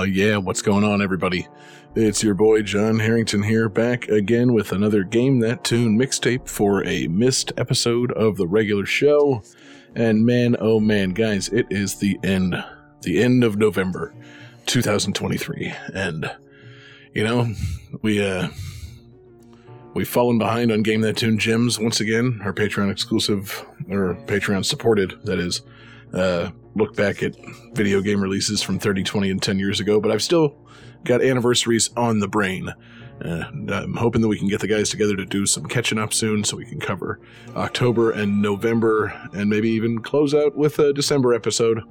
Oh, yeah, what's going on, everybody? It's your boy John Harrington here, back again with another Game That Tune mixtape for a missed episode of the regular show. And man, oh man, guys, it is the end, the end of November 2023. And, you know, we, uh, We've fallen behind on Game That Tune Gems once again, our Patreon exclusive, or Patreon supported, that is, uh, look back at video game releases from 30, 20, and 10 years ago, but I've still got anniversaries on the brain. And I'm hoping that we can get the guys together to do some catching up soon so we can cover October and November and maybe even close out with a December episode.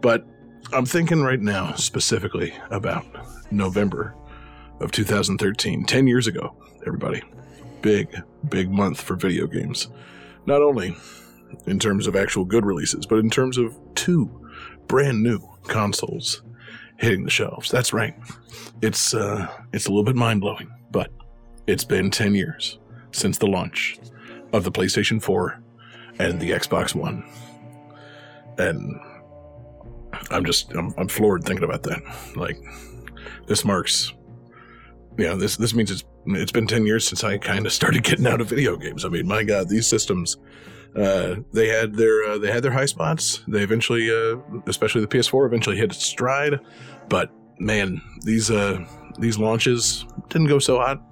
But I'm thinking right now specifically about November of 2013, 10 years ago, everybody. Big, big month for video games. Not only in terms of actual good releases, but in terms of two brand new consoles hitting the shelves. That's right. It's uh, it's a little bit mind blowing, but it's been ten years since the launch of the PlayStation 4 and the Xbox One, and I'm just I'm, I'm floored thinking about that. Like this marks, yeah, this this means it's it's been ten years since I kind of started getting out of video games. I mean, my God, these systems uh, they had their uh, they had their high spots. They eventually, uh, especially the PS4, eventually hit its stride. But man, these uh, these launches didn't go so hot,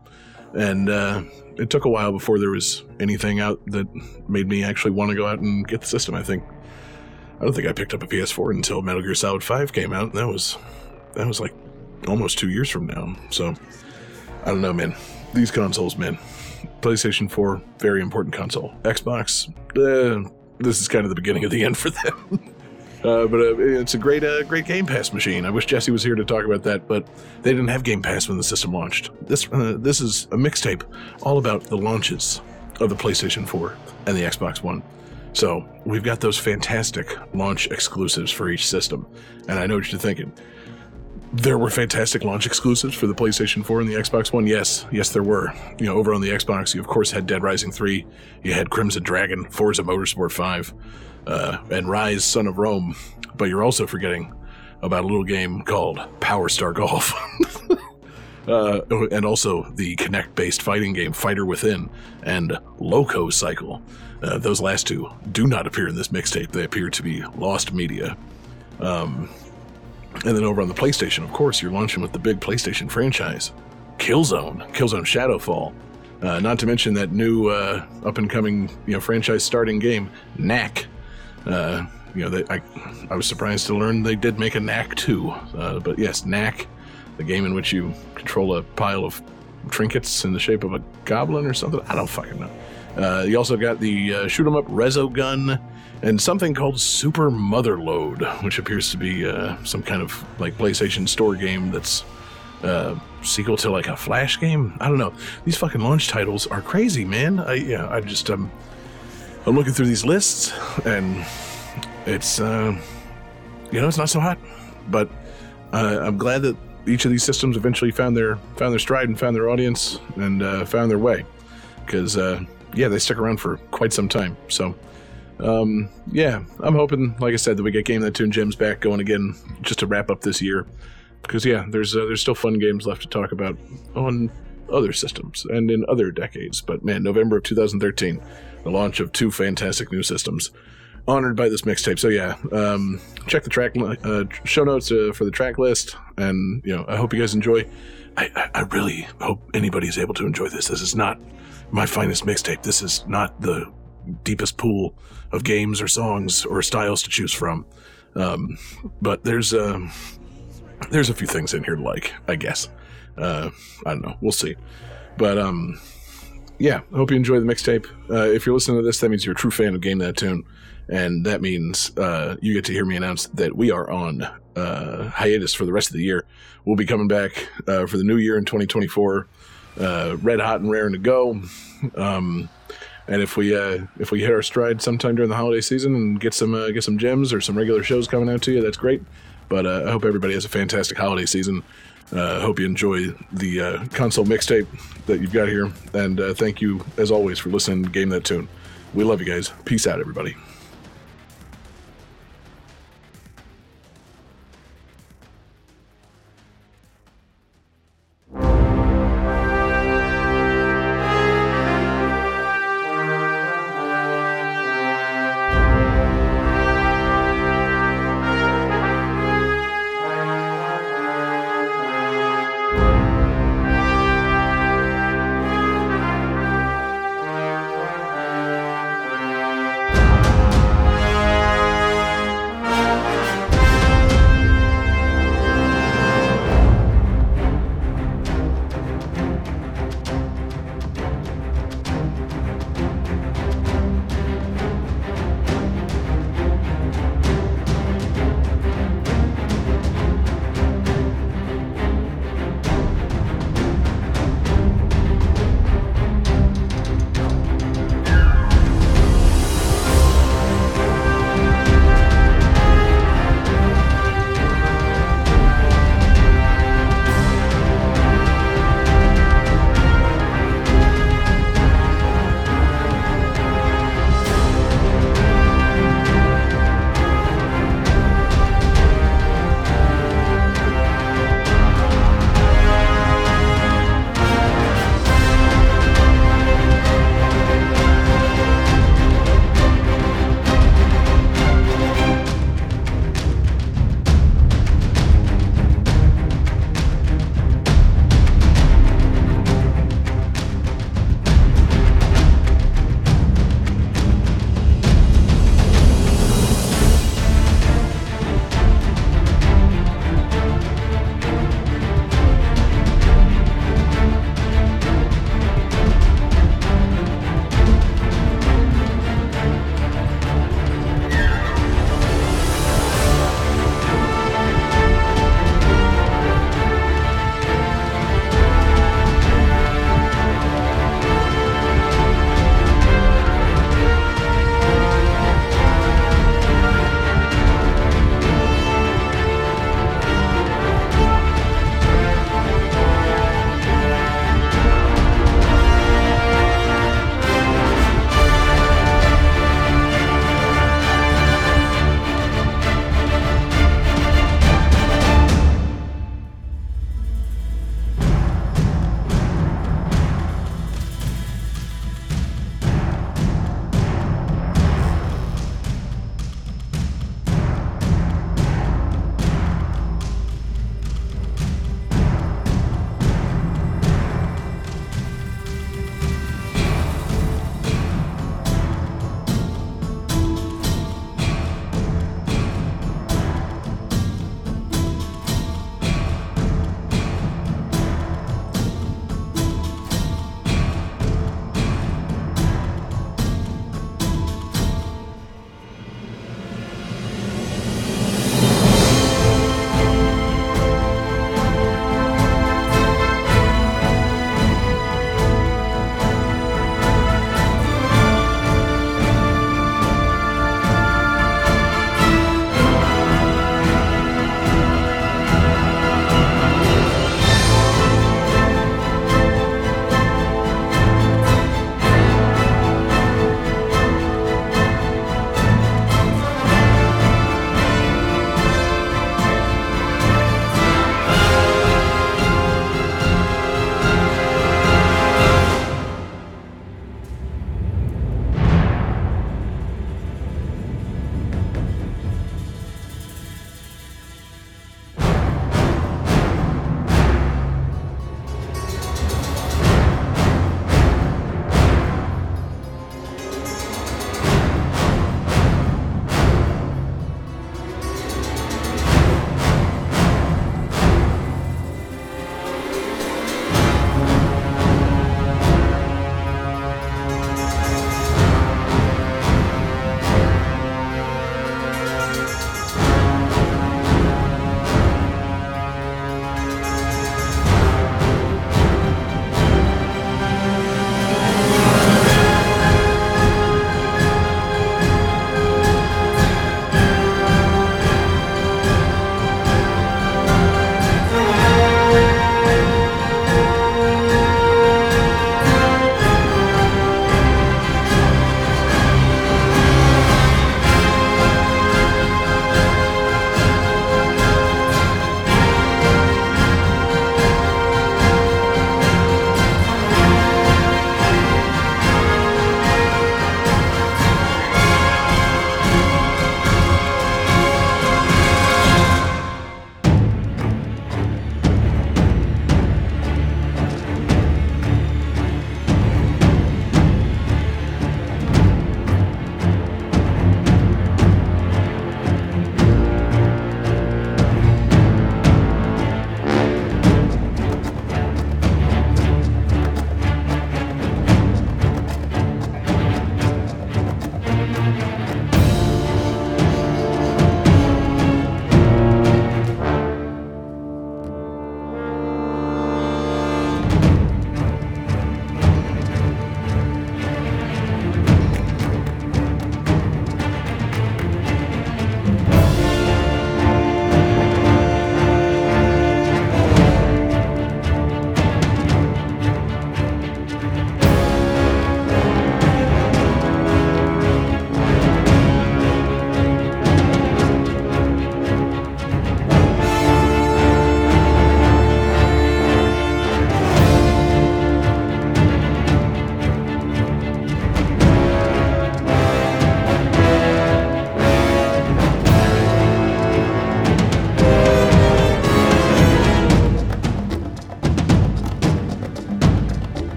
and uh, it took a while before there was anything out that made me actually want to go out and get the system. I think I don't think I picked up a PS4 until Metal Gear Solid 5 came out, and that was that was like almost two years from now. So I don't know, man. These consoles, man. PlayStation 4, very important console. Xbox, uh, this is kind of the beginning of the end for them. Uh, but uh, it's a great, uh, great Game Pass machine. I wish Jesse was here to talk about that, but they didn't have Game Pass when the system launched. This, uh, this is a mixtape all about the launches of the PlayStation 4 and the Xbox One. So we've got those fantastic launch exclusives for each system, and I know what you're thinking there were fantastic launch exclusives for the PlayStation 4 and the Xbox One. Yes, yes, there were. You know, over on the Xbox, you of course had Dead Rising 3, you had Crimson Dragon, Forza Motorsport 5, uh, and Ryse Son of Rome. But you're also forgetting about a little game called Powerstar Golf. uh, and also the Kinect based fighting game Fighter Within and LocoCycle. Uh, those last two do not appear in this mixtape, they appear to be lost media. Um, and then over on the PlayStation, of course, you're launching with the big PlayStation franchise, Killzone, Killzone Shadow Fall. Uh, not to mention that new uh, up and coming you know franchise starting game, Knack. Uh, you know, they, I I was surprised to learn they did make a Knack too. Uh, but yes, Knack, the game in which you control a pile of trinkets in the shape of a goblin or something. I don't fucking know. Uh, you also got the uh, shoot 'em up Resogun and something called Super Motherload, which appears to be uh, some kind of like PlayStation Store game that's uh, sequel to like a Flash game. I don't know. These fucking launch titles are crazy, man. I yeah, I just um, I'm looking through these lists and it's uh, you know it's not so hot, but uh, I'm glad that each of these systems eventually found their found their stride and found their audience and uh, found their way because uh, yeah, they stuck around for quite some time. So um, yeah, I'm hoping, like I said, that we get Game That Tune Gems back going again just to wrap up this year. Because yeah, there's uh, there's still fun games left to talk about on other systems and in other decades. But man, November of 2013, the launch of two fantastic new systems, honored by this mixtape. So yeah, um, check the track uh, show notes uh, for the track list, and you know I hope you guys enjoy. I, I, I really hope anybody is able to enjoy this. This is not my finest mixtape. This is not the deepest pool of games or songs or styles to choose from. Um, but there's uh, there's a few things in here to like, I guess. Uh, I don't know. We'll see. But um, yeah, I hope you enjoy the mixtape. Uh, if you're listening to this, that means you're a true fan of Game That Tune, and that means uh, you get to hear me announce that we are on uh, hiatus for the rest of the year. We'll be coming back uh, for the new year in 2024, uh, red hot and raring to go. Um, and if we uh, if we hit our stride sometime during the holiday season and get some uh, get some gems or some regular shows coming out to you, that's great. But uh, I hope everybody has a fantastic holiday season. I uh, hope you enjoy the uh, console mixtape that you've got here, and uh, thank you as always for listening Game That Tune. We love you guys. Peace out, everybody.